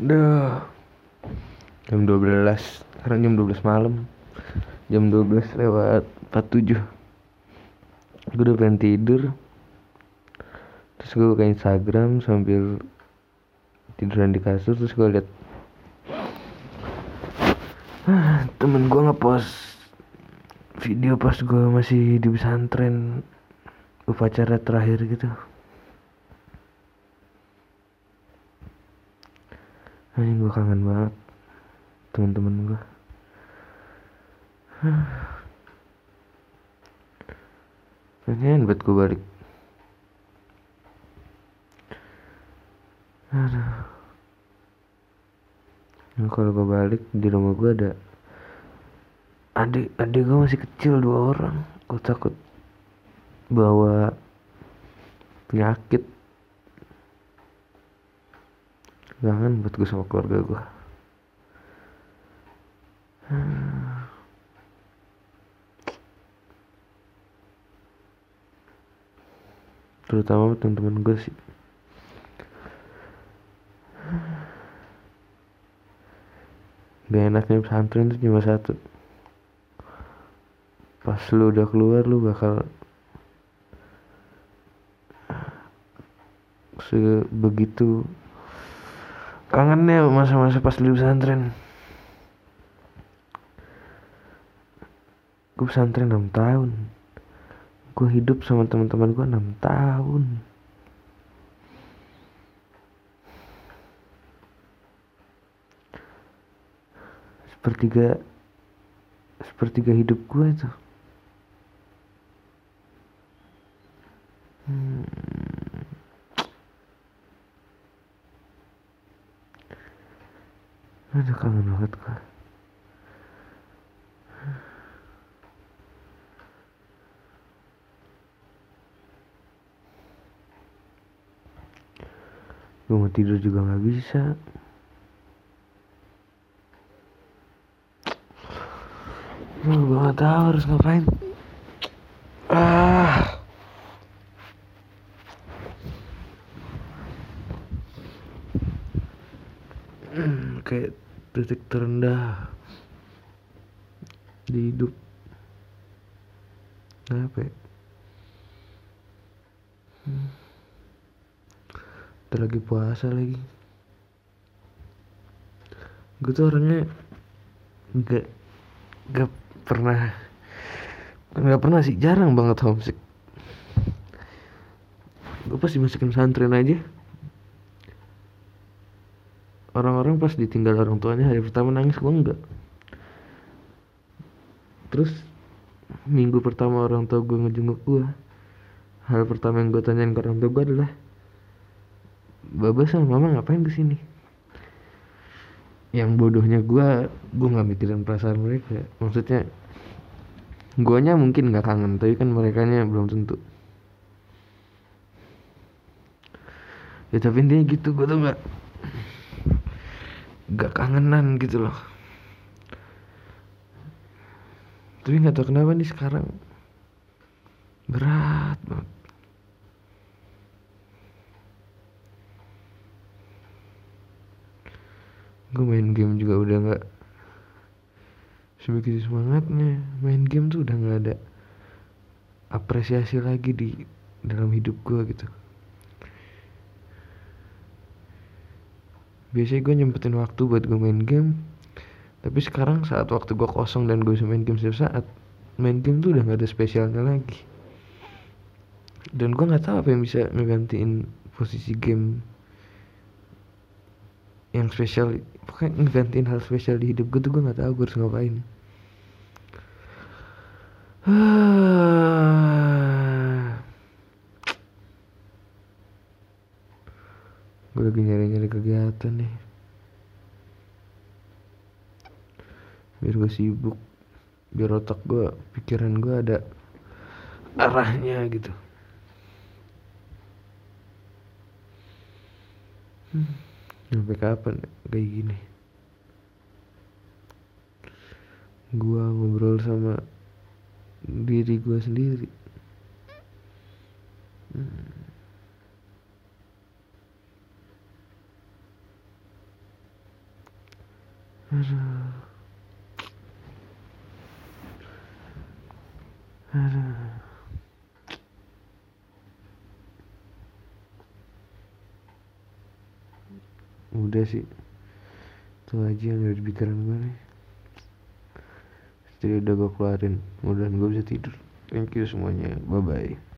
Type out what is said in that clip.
Duh. Jam 12. Sekarang jam 12 malam. Jam 12 lewat 47. Gue udah pengen tidur. Terus gue buka Instagram sambil tiduran di kasur terus gue liat ah, temen gue ngepost video pas gue masih di pesantren upacara terakhir gitu Anjing gue kangen banget teman-teman gue. Pengen buat gue balik. Aduh. Nah, kalau gue balik di rumah gue ada adik adik gue masih kecil dua orang. Gue takut bawa penyakit kangen buat gue sama keluarga gue terutama teman-teman gue sih. Gak enaknya pesantren itu cuma satu. Pas lu udah keluar lu bakal sebegitu kangennya masa-masa pas di pesantren. Gue pesantren 6 tahun. Gue hidup sama teman-teman gue 6 tahun. Sepertiga sepertiga hidup gue itu Aduh kangen banget gue Gue mau tidur juga gak bisa. Gue gak tau harus ngapain kayak titik terendah di hidup. Apa ya? Hmm. lagi puasa lagi. Gue tuh orangnya gak gak pernah gak pernah sih jarang banget homesick. Gue pasti masukin santren aja orang-orang pas ditinggal orang tuanya hari pertama nangis gue enggak. Terus minggu pertama orang tua gue ngejenguk gue hal pertama yang gue tanyain ke orang tua gue adalah Baba sama mama ngapain ke sini yang bodohnya gue gue nggak mikirin perasaan mereka. Maksudnya guanya mungkin nggak kangen tapi kan mereka belum tentu. Ya tapi intinya gitu gue tuh nggak gak kangenan gitu loh. Tapi nggak tahu kenapa nih sekarang berat banget. Gue main game juga udah nggak sebegitu semangatnya. Main game tuh udah nggak ada apresiasi lagi di dalam hidup gue gitu biasanya gue nyempetin waktu buat gue main game. Tapi sekarang saat waktu gue kosong dan gue bisa main game setiap saat main game tuh udah gak ada spesialnya lagi. Dan gue nggak tahu apa yang bisa ngegantiin posisi game yang spesial. Pokoknya ngegantiin hal spesial di hidup gue tuh gue nggak tahu gue harus ngapain gue lagi nyari-nyari kegiatan nih. Biar gue sibuk. Biar otak gue pikiran gue ada arahnya gitu. Hmm, sampai kapan kayak gini? Gue ngobrol sama diri gue sendiri aduh. Aduh. Udah sih. Itu aja yang ada di pikiran gue nih. Jadi udah gue keluarin. Mudah gue bisa tidur. Thank you semuanya. Bye bye